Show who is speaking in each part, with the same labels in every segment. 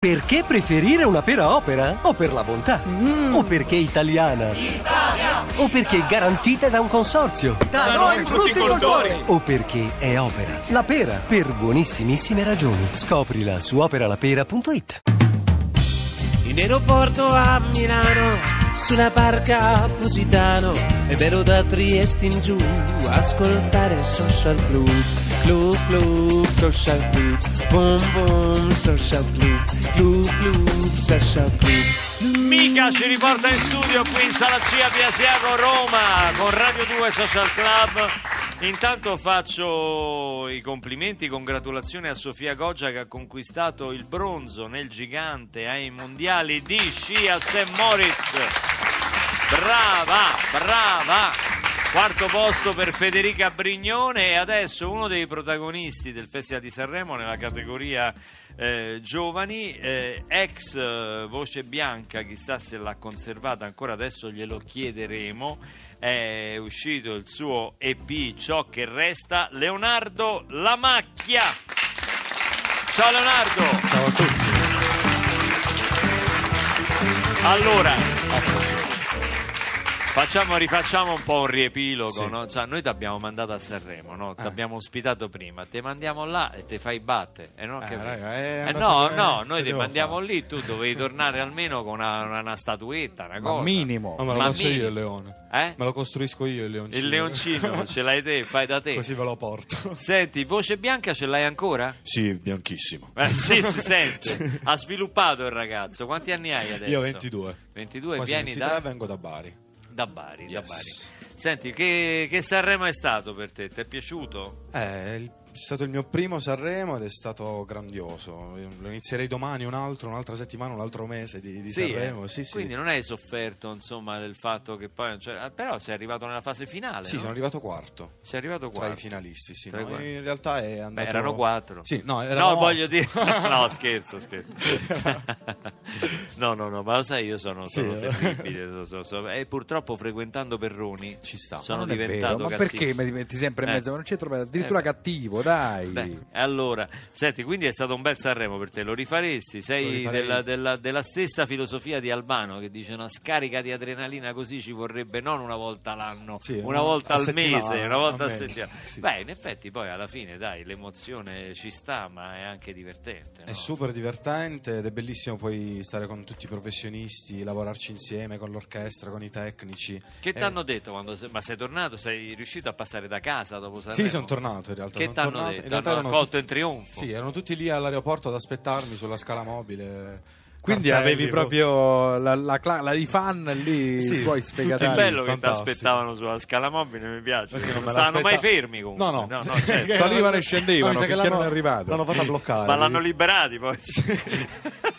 Speaker 1: Perché preferire una pera opera? O per la bontà? O perché italiana? O perché garantita da un consorzio?
Speaker 2: Da noi frutticoltori!
Speaker 1: O perché è opera? La pera, per buonissimissime ragioni. Scoprila su operalapera.it.
Speaker 3: In aeroporto a Milano, sulla barca a Positano, e vero da Trieste in giù, ascoltare Social Club, Club Club, Social Club, Boom Boom, Social Club, Club Club, Social Club.
Speaker 2: Mica ci riporta in studio qui in Sala C a Via Asiago Roma con Radio 2 Social Club. Intanto faccio i complimenti, congratulazioni a Sofia Goggia che ha conquistato il bronzo nel gigante ai mondiali di sci a St. Moritz. Brava, brava! Quarto posto per Federica Brignone e adesso uno dei protagonisti del Festival di Sanremo nella categoria eh, giovani, eh, ex eh, voce bianca, chissà se l'ha conservata ancora, adesso glielo chiederemo. È uscito il suo EP Ciò che resta, Leonardo Lamacchia. Ciao Leonardo!
Speaker 4: Ciao a tutti.
Speaker 2: Allora, facciamo, rifacciamo un po' un riepilogo.
Speaker 4: Sì.
Speaker 2: no? Cioè, noi ti abbiamo mandato a Sanremo, no? ti
Speaker 4: Eh.
Speaker 2: abbiamo ospitato prima, ti mandiamo là e ti fai batte. Eh, no,
Speaker 4: Eh, raga,
Speaker 2: Eh, no,
Speaker 4: bene,
Speaker 2: no, noi ti mandiamo
Speaker 4: fare?
Speaker 2: lì, tu dovevi tornare almeno con una, una- una statuetta, una cosa.
Speaker 5: Ma minimo.
Speaker 4: Ma me lo faccio io il leone.
Speaker 2: Eh?
Speaker 4: Me lo costruisco io il leoncino.
Speaker 2: Il leoncino, ce l'hai te, fai da te.
Speaker 4: Così ve lo porto.
Speaker 2: Senti, voce bianca ce l'hai ancora?
Speaker 4: Sì, bianchissimo.
Speaker 2: Eh, sì, si sente. Ha sviluppato il ragazzo. Quanti anni hai adesso?
Speaker 4: Io ho 22.
Speaker 2: 22,
Speaker 4: Quasi
Speaker 2: vieni
Speaker 4: 23
Speaker 2: da,
Speaker 4: vengo da Bari.
Speaker 2: Da Bari, da
Speaker 4: Yes.
Speaker 2: Bari. Senti, che, che Sanremo è stato per te? Ti è piaciuto?
Speaker 4: Eh, è stato il mio primo Sanremo ed è stato grandioso. Io Lo inizierei domani, un altro, un'altra settimana, un altro mese di, di Sanremo.
Speaker 2: eh?
Speaker 4: Sì, sì.
Speaker 2: Quindi non hai sofferto, insomma, del fatto che poi... c'era- però sei arrivato nella fase finale,
Speaker 4: Sì,
Speaker 2: no?
Speaker 4: sono arrivato quarto.
Speaker 2: Sei arrivato qua.
Speaker 4: Tra i finalisti, sì. No, in realtà è andato...
Speaker 2: Beh, erano quattro.
Speaker 4: Sì, no,
Speaker 2: No,
Speaker 4: erano
Speaker 2: voglio
Speaker 4: otto.
Speaker 2: dire. No, scherzo, scherzo. no, no, no, ma lo sai, io sono,
Speaker 4: Sì,
Speaker 2: sono
Speaker 4: eh.
Speaker 2: terribile. so- so- so- e purtroppo frequentando Perroni
Speaker 4: Ci sta.
Speaker 2: sono
Speaker 5: è
Speaker 2: diventato
Speaker 5: vero, ma perché mi metti sempre in
Speaker 2: Eh.
Speaker 5: mezzo? Ma non c'è troppo, addirittura
Speaker 2: Eh,
Speaker 5: cattivo, dai.
Speaker 2: Beh, allora, senti, quindi è stato un bel Sanremo per te, lo rifaresti?
Speaker 4: Lo
Speaker 2: Sei
Speaker 4: rifarei.
Speaker 2: della, della- della stessa filosofia di Albano che dice una scarica di adrenalina così ci vorrebbe non una volta l'anno,
Speaker 4: Sì,
Speaker 2: una
Speaker 4: una-
Speaker 2: volta al mese, una volta a settimana.
Speaker 4: Sì.
Speaker 2: Beh, in effetti poi alla fine, dai, l'emozione ci sta, ma è anche divertente.
Speaker 4: È
Speaker 2: no?
Speaker 4: super divertente ed è bellissimo poi stare con tutti i professionisti, lavorarci insieme con l'orchestra, con i tecnici.
Speaker 2: Che ti hanno detto quando sei, ma sei tornato? Sei riuscito a passare da casa dopo Sanremo?
Speaker 4: Sì, sono tornato in realtà.
Speaker 2: Che ti hanno detto?
Speaker 4: In realtà
Speaker 2: Hanno
Speaker 4: erano
Speaker 2: accolto in trionfo?
Speaker 4: Sì, erano tutti lì all'aeroporto ad aspettarmi sulla scala mobile.
Speaker 5: Quindi
Speaker 4: cartelli,
Speaker 5: avevi
Speaker 4: proprio-
Speaker 5: la, la la- i fan lì,
Speaker 4: Sì,
Speaker 5: i tuoi
Speaker 4: tutti
Speaker 5: sfegatati.
Speaker 2: È bello che ti aspettavano sulla scala mobile, mi piace.
Speaker 4: Perché
Speaker 2: non
Speaker 4: non
Speaker 2: stavano mai fermi comunque.
Speaker 4: No, no.
Speaker 2: no, no, certo.
Speaker 5: Salivano e scendevano
Speaker 4: mi sa che l'hanno-
Speaker 5: non è arrivato.
Speaker 4: L'hanno fatta bloccare.
Speaker 2: Ma l'hanno liberati poi.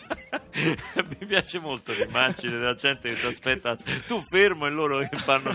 Speaker 2: Mi piace molto l'immagine della gente che ti aspetta, tu fermo e loro che fanno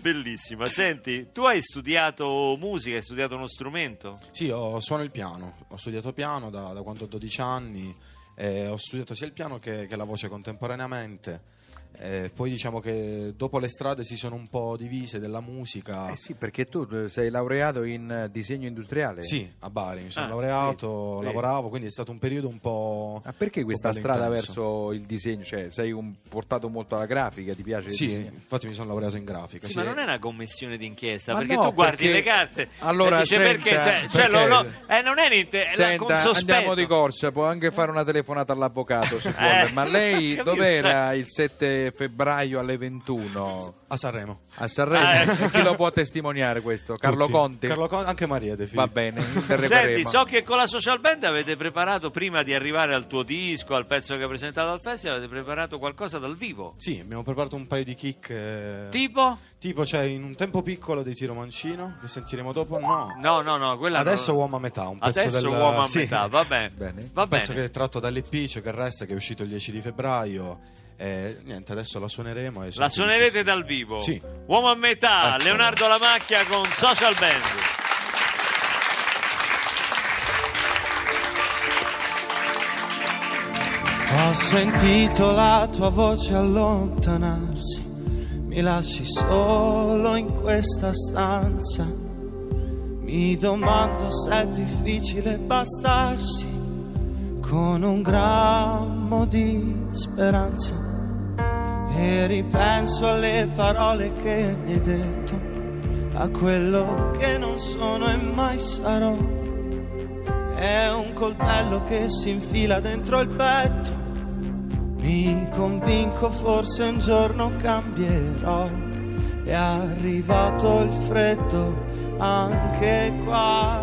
Speaker 2: bellissima. Senti, tu hai studiato musica, hai studiato uno strumento?
Speaker 4: Sì, ho, suono il piano. Ho studiato piano da, da quando ho 12 anni. e ho studiato sia il piano che, che la voce contemporaneamente. E poi diciamo che dopo le strade si sono un po' divise della musica.
Speaker 5: Eh sì, perché tu eh, sei laureato in eh, disegno industriale.
Speaker 4: Sì, a Bari mi sono
Speaker 2: Ah,
Speaker 4: laureato,
Speaker 5: sì, sì.
Speaker 4: lavoravo, quindi è stato un periodo un po'.
Speaker 5: Ma perché questa strada
Speaker 4: intenso.
Speaker 5: verso il disegno? Cioè, sei un, portato molto alla grafica, ti piace
Speaker 4: Sì, infatti mi sono laureato in grafica.
Speaker 2: Sì,
Speaker 4: sì.
Speaker 2: ma non è una commissione d'inchiesta,
Speaker 5: Ma
Speaker 2: perché
Speaker 5: no,
Speaker 2: tu guardi
Speaker 5: perché-
Speaker 2: le carte
Speaker 5: Allora,
Speaker 2: e dice
Speaker 5: senta,
Speaker 2: perché, cioè, cioè,
Speaker 5: perché-
Speaker 2: lo- lo- eh, non è niente, è la-
Speaker 5: Senta,
Speaker 2: sospetto.
Speaker 5: andiamo di corsa, può anche fare una telefonata all'avvocato se vuole.
Speaker 2: Eh,
Speaker 5: Ma lei dov'era il 7 febbraio alle 21?
Speaker 4: A Sanremo.
Speaker 5: A Sanremo?
Speaker 2: Ah, ecco.
Speaker 5: Chi lo può testimoniare questo? Carlo
Speaker 4: Tutti.
Speaker 5: Conti?
Speaker 4: Carlo Conti, anche Maria De Filippi.
Speaker 5: Va bene,
Speaker 2: Senti, so che con la social band avete preparato, prima di arrivare al tuo disco, al pezzo che hai presentato al festival, avete preparato qualcosa dal vivo.
Speaker 4: Sì, abbiamo preparato un paio di kick. eh,
Speaker 2: Tipo?
Speaker 4: Tipo, c'è in un tempo piccolo dei Tiro Mancino, che sentiremo dopo? No.
Speaker 2: No, no, no, quella
Speaker 4: Adesso
Speaker 2: non-
Speaker 4: uomo a metà, un pezzo
Speaker 2: Adesso
Speaker 4: del-
Speaker 2: uomo a
Speaker 4: sì.
Speaker 2: metà, va bene.
Speaker 5: Bene.
Speaker 2: Va
Speaker 4: Un pezzo
Speaker 2: bene.
Speaker 4: che è tratto dall'EP, C'è che resta, che è uscito il 10 di febbraio. E niente, adesso la suoneremo. E
Speaker 2: La suonerete dal vivo.
Speaker 4: Sì.
Speaker 2: Uomo a metà,
Speaker 4: Ecco.
Speaker 2: Leonardo Lamacchia con Social Band.
Speaker 6: Ho sentito la tua voce allontanarsi, mi lasci solo in questa stanza. Mi domando se è difficile bastarsi
Speaker 4: con un grammo di speranza e ripenso alle parole che mi hai detto, a quello che non sono e mai sarò. È un coltello che si infila dentro il petto, mi convinco forse un giorno cambierò. È arrivato il freddo anche qua,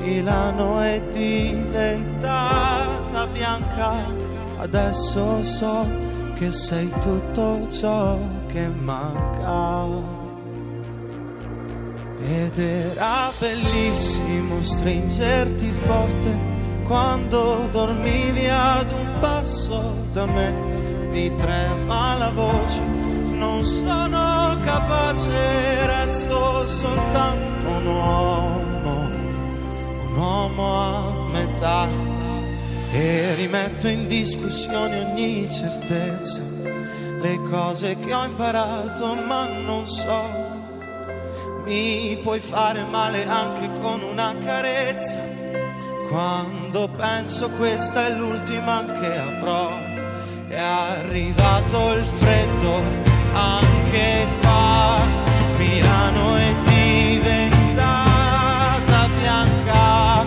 Speaker 4: Milano è diventata bianca, adesso so che sei tutto ciò che manca. Ed era bellissimo stringerti forte quando dormivi ad un passo da me. Mi trema la voce, non sono capace, resto soltanto un uomo, un uomo a metà. E rimetto in discussione ogni certezza, le cose che ho imparato ma non so mi puoi fare male anche con una carezza. Quando penso questa è l'ultima che avrò, è arrivato il freddo anche qua. Milano è diventata bianca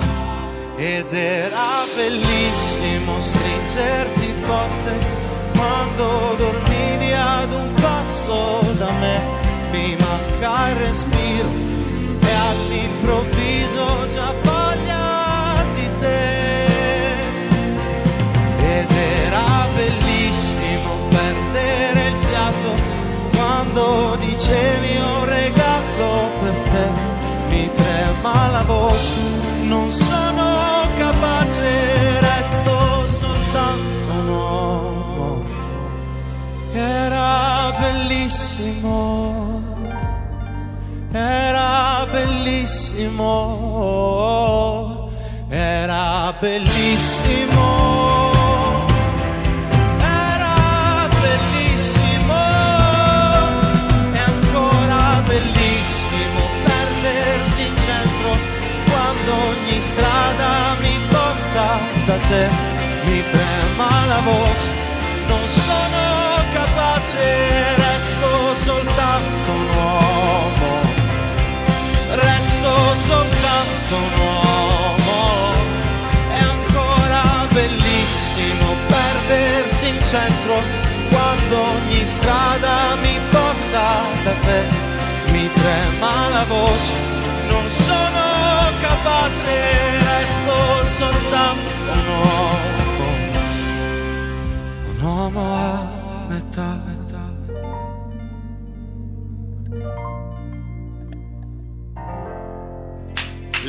Speaker 4: ed era bellissimo stringerti forte quando dormivi ad un passo da me mi manca il respiro e all'improvviso bellissimo era bellissimo, era bellissimo. Ogni strada mi porta da te, mi trema la voce, non sono capace, soltanto un uomo resto soltanto un uomo. È ancora bellissimo perdersi in centro quando ogni strada mi porta da te. Mi trema la voce, non sono capace, resto soltanto un uomo. Un uomo a metà.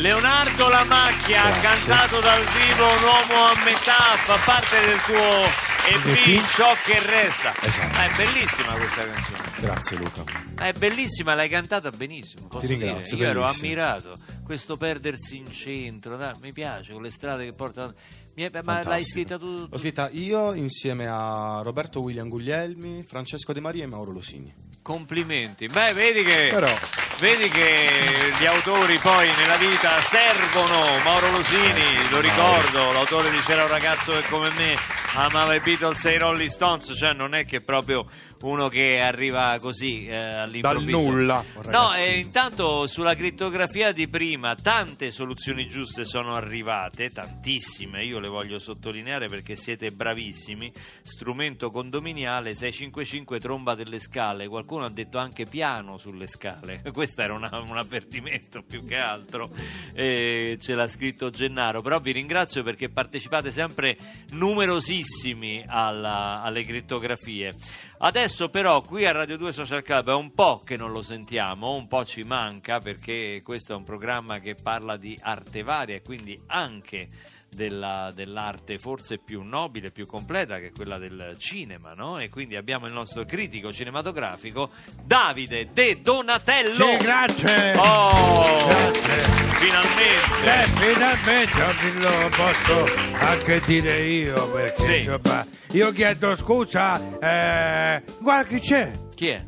Speaker 2: Leonardo La Macchia ha cantato dal vivo Un uomo a metà, fa parte del tuo EP Ciò che resta.
Speaker 7: Esatto.
Speaker 2: Ma è bellissima questa canzone.
Speaker 7: Grazie Luca.
Speaker 2: Ma è bellissima, l'hai cantata benissimo. Posso
Speaker 7: Ti ringrazio,
Speaker 2: dire. Io ero ammirato. Questo perdersi in centro, dai, mi piace, con le strade che portano. mi è- ma l'hai
Speaker 7: Fantastico.
Speaker 2: scritta tu?
Speaker 7: L'ho scritta io insieme a Roberto William Guglielmi, Francesco De Maria e Mauro Losini.
Speaker 2: Complimenti. Beh, vedi che,
Speaker 7: Però-
Speaker 2: vedi che gli autori poi nella vita servono. Mauro Losini,
Speaker 7: Eh
Speaker 2: lo ricordo, l'autore di C'era un ragazzo che come me amava i Beatles e i Rolling Stones, cioè non è che proprio uno che arriva così eh, all'improvviso.
Speaker 5: Dal nulla.
Speaker 2: No, e intanto sulla crittografia di prima tante soluzioni giuste sono arrivate, tantissime, io le voglio sottolineare perché siete bravissimi. Strumento condominiale 655 tromba delle scale, qualcuno ha detto anche piano sulle scale, questo era una- un avvertimento più che altro, eh, ce l'ha scritto Gennaro, però vi ringrazio perché partecipate sempre numerosissimi alla- alle crittografie. Adesso però qui a Radio 2 Social Club è un po' che non lo sentiamo, un po' ci manca perché questo è un programma che parla di arte varia e quindi anche della- dell'arte forse più nobile, più completa che è quella del cinema, no? E quindi abbiamo il nostro critico cinematografico Davide De Donatello.
Speaker 8: Sì, grazie.
Speaker 2: Oh,
Speaker 8: Grazie.
Speaker 2: finalmente.
Speaker 8: Beh, finalmente oggi lo posso anche dire io perché
Speaker 2: Sì.
Speaker 8: insomma io chiedo scusa eh, guarda chi c'è
Speaker 2: Chi è?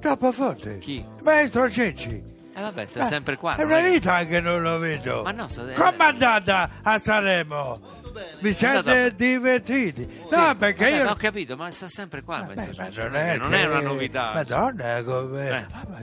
Speaker 8: troppo forte
Speaker 2: Chi?
Speaker 8: maestro Cecci
Speaker 2: Eh vabbè, sta sempre qua.
Speaker 8: è una vita che non lo vedo
Speaker 2: Ma no, sta-
Speaker 8: com'è andata a Sanremo Vi siete divertiti? No, perché
Speaker 2: Vabbè,
Speaker 8: io...
Speaker 2: ma ho capito, ma sta sempre qua.
Speaker 8: Vabbè, ma
Speaker 2: Giorgio,
Speaker 8: non è,
Speaker 2: non è una novità.
Speaker 8: Madonna, come...
Speaker 2: Eh.
Speaker 8: Ah, ma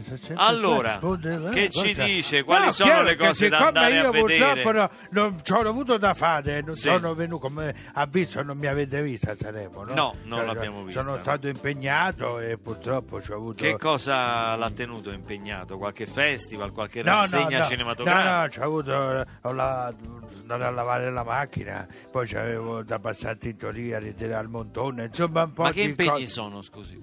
Speaker 2: Allora,
Speaker 8: risponde-
Speaker 2: che
Speaker 8: eh,
Speaker 2: ci dice? Quali
Speaker 8: No,
Speaker 2: sono le cose da andare a
Speaker 8: io
Speaker 2: vedere?
Speaker 8: purtroppo no- non ci ho avuto da fare, non
Speaker 2: Sì.
Speaker 8: sono venuto, come ha visto non mi avete vista Sanremo, no?
Speaker 2: No, non
Speaker 8: Cioè,
Speaker 2: l'abbiamo vista,
Speaker 8: Sono
Speaker 2: no.
Speaker 8: stato impegnato e purtroppo ci ho avuto...
Speaker 2: Che cosa l'ha tenuto impegnato? Qualche festival, qualche
Speaker 8: No, no,
Speaker 2: rassegna
Speaker 8: no,
Speaker 2: cinematografica?
Speaker 8: No, no, ci ho avuto ho la- andato a lavare la macchina, poi c'avevo da passare in teoria, ritirare al montone, insomma un po'
Speaker 2: Ma che impegni
Speaker 8: cose.
Speaker 2: sono, scusi?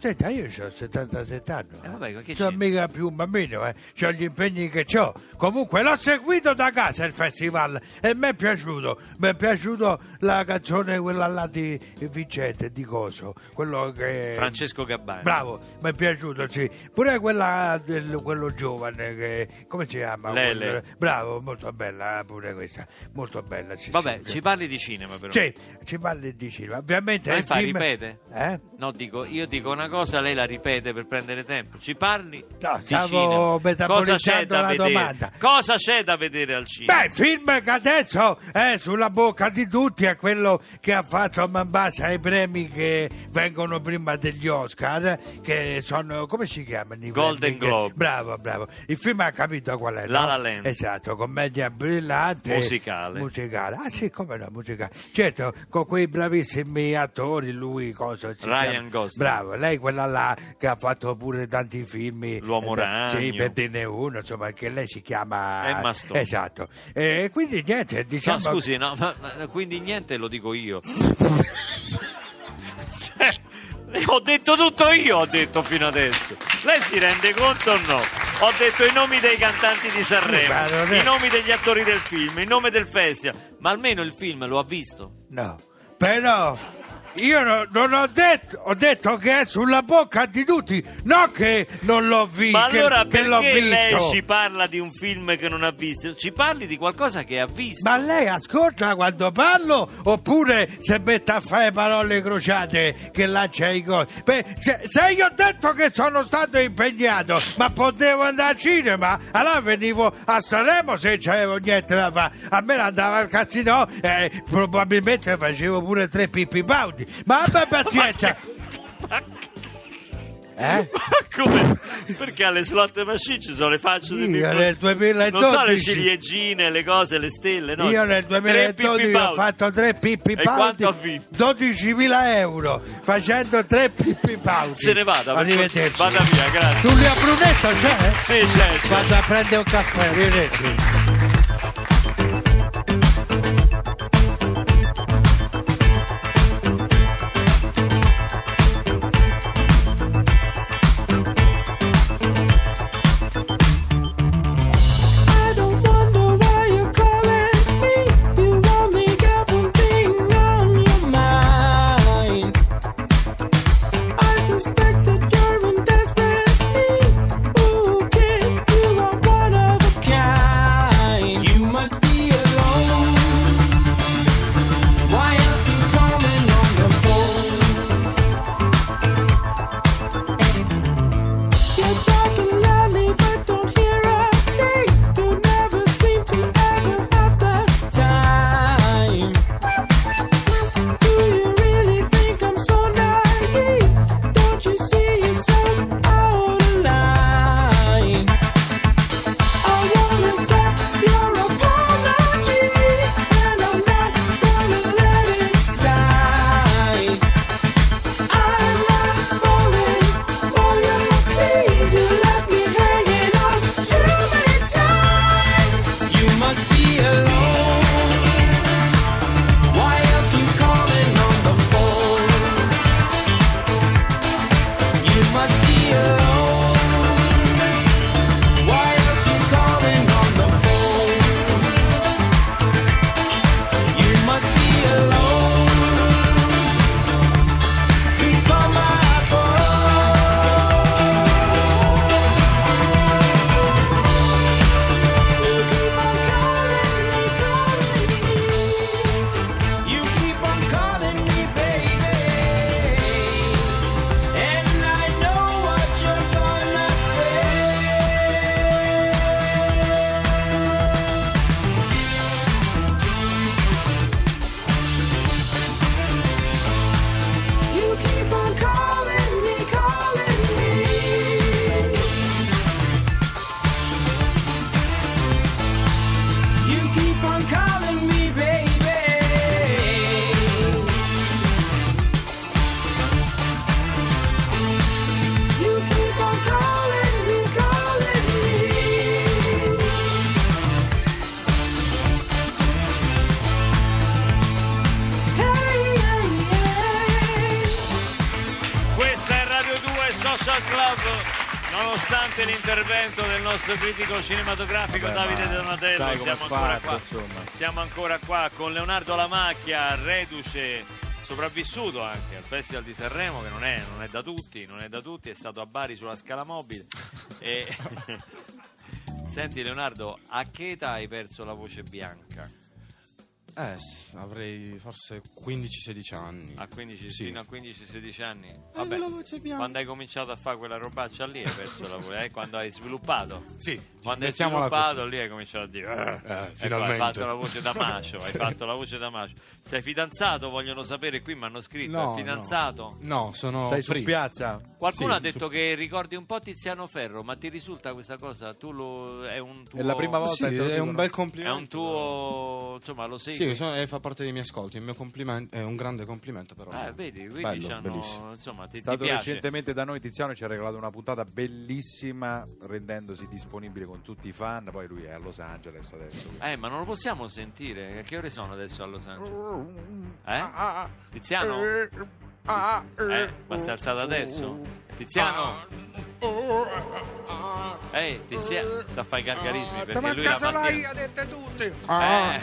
Speaker 8: Senta, io ho 77 anni.
Speaker 2: Eh, vabbè, ma che
Speaker 8: Sono
Speaker 2: c'entra?
Speaker 8: mica più un bambino, eh. C'ho gli impegni che ho. Comunque l'ho seguito da casa il festival e mi è piaciuto. Mi è piaciuto la canzone quella là di Vincente, di Coso. Quello che.
Speaker 2: Francesco Gabbani.
Speaker 8: Bravo, mi è piaciuto, sì. Pure quella del quello giovane che. come si chiama?
Speaker 2: Lele.
Speaker 8: Quello- Bravo, molto bella pure questa. Molto bella, sì,
Speaker 2: Vabbè,
Speaker 8: sì.
Speaker 2: ci parli di cinema però.
Speaker 8: Sì, ci parli di cinema. Ovviamente
Speaker 2: Ma
Speaker 8: il
Speaker 2: infatti
Speaker 8: film-
Speaker 2: ripete?
Speaker 8: Eh?
Speaker 2: No, dico, io dico una cosa, lei la ripete per prendere tempo. Ci parli
Speaker 8: No,
Speaker 2: di
Speaker 8: stavo
Speaker 2: cinema. Cosa c'è da
Speaker 8: la
Speaker 2: vedere?
Speaker 8: domanda.
Speaker 2: Cosa c'è da vedere al cinema?
Speaker 8: Beh, il film che adesso è sulla bocca di tutti è quello che ha fatto man base ai premi che vengono prima degli Oscar, che sono, come si chiamano? i
Speaker 2: Golden Globe.
Speaker 8: Bravo, bravo. Il film ha capito qual è,
Speaker 2: La
Speaker 8: no?
Speaker 2: La Land.
Speaker 8: Esatto, commedia brillante.
Speaker 2: Musicale.
Speaker 8: Musicale. Ah sì, come no, musicale. Certo, con quei bravissimi attori, lui cosa si
Speaker 2: Ryan? Gosling.
Speaker 8: Bravo, lei quella là che ha fatto pure tanti film.
Speaker 2: L'Uomo
Speaker 8: eh,
Speaker 2: Ragno.
Speaker 8: Sì, per dirne uno, insomma, anche lei si chiama...
Speaker 2: Emma Stone.
Speaker 8: Esatto. E quindi niente, diciamo...
Speaker 2: No, scusi, no, ma, ma- quindi niente lo dico io. Cioè, ho detto tutto io, ho detto fino adesso. Lei si rende conto o no? Ho detto i nomi dei cantanti di Sanremo,
Speaker 8: è-
Speaker 2: i nomi degli attori del film, il nome del festival. Ma almeno il film lo ha visto?
Speaker 8: No, però io no- non ho detto, ho detto che è sulla bocca di tutti, non che non l'ho visto.
Speaker 2: Ma allora
Speaker 8: che, che
Speaker 2: perché lei
Speaker 8: visto.
Speaker 2: ci parla di un film che non ha visto? Ci parli di qualcosa che ha visto.
Speaker 8: Ma lei ascolta quando parlo oppure se mette a fare parole crociate che lancia i gol? Se, se io ho detto che sono stato impegnato, ma potevo andare al cinema, allora venivo a Sanremo se c'avevo niente da fare. A me andava al casino e probabilmente facevo pure tre pippi paudi. Ma abbia pazienza. Eh?
Speaker 2: Ma come? Perché alle slot machine ci sono le facce di
Speaker 8: Io nel 2012
Speaker 2: Non so le ciliegine, le cose, le stelle, no?
Speaker 8: Io nel
Speaker 2: Tre
Speaker 8: 2012
Speaker 2: Pippi
Speaker 8: ho fatto tre pippi
Speaker 2: quanto ha
Speaker 8: pauti,
Speaker 2: vinto?
Speaker 8: 12.000 euro facendo tre pippi pauti.
Speaker 2: Se ne vada,
Speaker 8: Arrivederci.
Speaker 2: vada via, grazie.
Speaker 8: Giulia Brunetto c'è?
Speaker 2: Sì, c'è, c'è.
Speaker 8: Vado a prendere un caffè, arrivederci.
Speaker 2: Social Club, nonostante l'intervento del nostro critico cinematografico
Speaker 5: Vabbè,
Speaker 2: Davide Donatello,
Speaker 5: sai
Speaker 2: siamo ancora
Speaker 5: fatto,
Speaker 2: qua.
Speaker 5: insomma.
Speaker 2: Siamo ancora qua con Leonardo Lamacchia, reduce sopravvissuto anche al Festival di Sanremo che non è, non è da tutti, non è da tutti, è stato a Bari sulla scala mobile. E... Senti Leonardo, a che età hai perso la voce bianca?
Speaker 7: Eh, avrei forse 15-16 anni.
Speaker 2: A 15,
Speaker 7: Sì.
Speaker 2: Fino a 15-16 anni?
Speaker 7: Vabbè, la voce bianca.
Speaker 2: quando hai cominciato a fare quella robaccia lì hai perso la voce, eh? quando hai sviluppato?
Speaker 7: Sì,
Speaker 2: Quando hai sviluppato lì hai cominciato a dire
Speaker 7: Eh,
Speaker 2: "Eh", ecco,
Speaker 7: finalmente.
Speaker 2: hai fatto la voce da macio hai fatto la voce da macio sei fidanzato vogliono sapere qui mi hanno scritto
Speaker 7: No,
Speaker 2: è fidanzato
Speaker 7: No, sono
Speaker 5: Sei su piazza?
Speaker 2: qualcuno
Speaker 7: Sì,
Speaker 2: ha detto che ricordi un po' Tiziano Ferro ma ti risulta questa cosa tu lo, è un tuo
Speaker 5: È la prima volta
Speaker 7: Sì,
Speaker 5: che
Speaker 7: è un bel
Speaker 2: è
Speaker 7: complimento.
Speaker 2: un tuo insomma lo segui
Speaker 7: Sì, sono- eh, fa parte dei miei ascolti, il mio complimento è un grande complimento però.
Speaker 2: eh, vedi quindi
Speaker 7: Bello,
Speaker 2: c'hanno-
Speaker 7: bellissimo.
Speaker 2: insomma ti,
Speaker 5: È
Speaker 2: ti
Speaker 5: stato
Speaker 2: piace
Speaker 5: recentemente da noi Tiziano ci ha regalato una puntata bellissima rendendosi disponibile con tutti i fan poi lui è a Los Angeles adesso
Speaker 2: eh ma non lo possiamo sentire a che ore sono adesso a Los Angeles eh?
Speaker 5: Ah,
Speaker 2: Tiziano? Eh, ma si è alzato adesso? Tiziano? Ehi, Tiziano, sta a fare i gargarismi perché lui la mattina...
Speaker 8: dette tutti.
Speaker 2: Eh,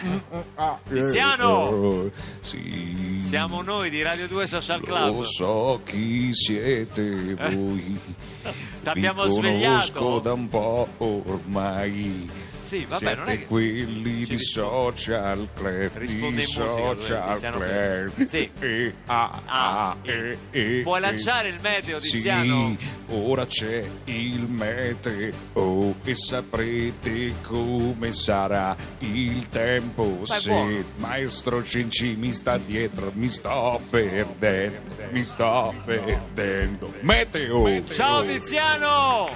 Speaker 2: Tiziano!
Speaker 9: Sì.
Speaker 2: Siamo noi di Radio 2 Social Club.
Speaker 9: Lo so chi siete voi.
Speaker 2: T'abbiamo
Speaker 9: Vi
Speaker 2: svegliato.
Speaker 9: conosco da un po' ormai.
Speaker 2: Sì, vabbè,
Speaker 9: siete
Speaker 2: non è che...
Speaker 9: quelli di. Social Club.
Speaker 2: Risponde
Speaker 9: di
Speaker 2: in musica, tu,
Speaker 9: Social
Speaker 2: Tiziano
Speaker 9: Club.
Speaker 2: Ferro. Sì.
Speaker 9: E, ah,
Speaker 2: Ah,
Speaker 9: ah, e, e,
Speaker 2: Puoi
Speaker 9: e.
Speaker 2: lanciare il meteo, Tiziano?
Speaker 9: Sì, ora c'è il meteo e saprete come sarà il tempo.
Speaker 2: Ma è
Speaker 9: Se
Speaker 2: buono.
Speaker 9: maestro Cenci mi sta dietro, mi sto perdendo, mi sto perdendo. Meteo!
Speaker 2: Ciao Tiziano!